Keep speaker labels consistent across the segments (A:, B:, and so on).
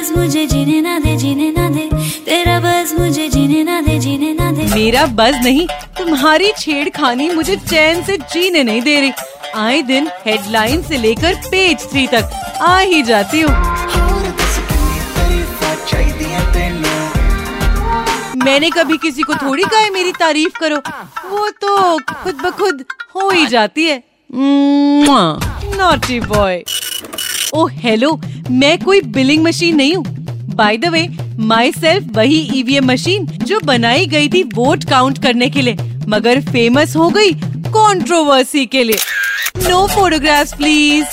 A: बस मुझे जीने ना दे, जीने ना दे। तेरा बस मुझे जीने ना दे, जीने ना दे।
B: मेरा बस नहीं, तुम्हारी छेड़खानी मुझे चैन से जीने नहीं दे रही। आए दिन हेडलाइन से लेकर पेज थ्री तक, आ ही जाती हूँ। मैंने कभी किसी को थोड़ी कहा है मेरी तारीफ़ करो। वो तो खुद ब खुद हो ही जाती है। नॉटी बॉय ओ हेलो मैं कोई बिलिंग मशीन नहीं हूँ। By the way myself वही ईवीएम मशीन जो बनाई गई थी वोट काउंट करने के लिए, मगर फ़ेमस हो गई कंट्रोवर्सी के लिए। नो फोटोग्राफ प्लीज़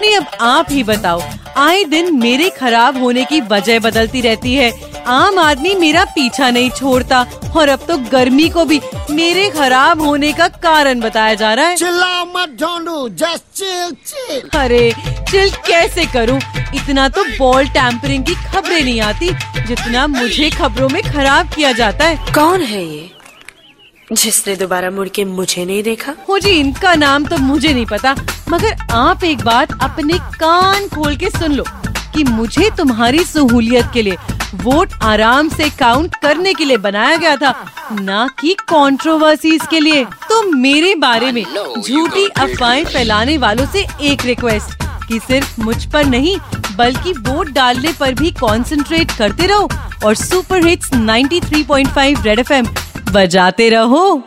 B: नहीं, अब आप ही बताओ, आए दिन मेरे खराब होने की वजह बदलती रहती है। आम आदमी मेरा पीछा नहीं छोड़ता और अब तो गर्मी को भी मेरे खराब होने का कारण बताया जा रहा है।
C: चिल्लाओ मत ढूंढू जस्ट चिल चिल।
B: अरे चिल कैसे करूँ? इतना तो बॉल टैंपरिंग की खबरें नहीं आती जितना मुझे खबरों में खराब किया जाता है।
D: कौन है ये जिसने दोबारा मुड़ के मुझे नहीं देखा?
B: हो जी इनका नाम तो मुझे नहीं पता मगर आप एक बात अपने कान खोल के सुन लो कि मुझे तुम्हारी सहूलियत के लिए वोट आराम से काउंट करने के लिए बनाया गया था ना कि कंट्रोवर्सीज के लिए। तो मेरे बारे में झूठी अफवाहें फैलाने वालों से एक रिक्वेस्ट कि सिर्फ़ मुझ पर नहीं बल्कि वोट डालने पर भी कंसंट्रेट करते रहो और सुपर हिट्स 93.5 रेड एफएम बजाते रहो।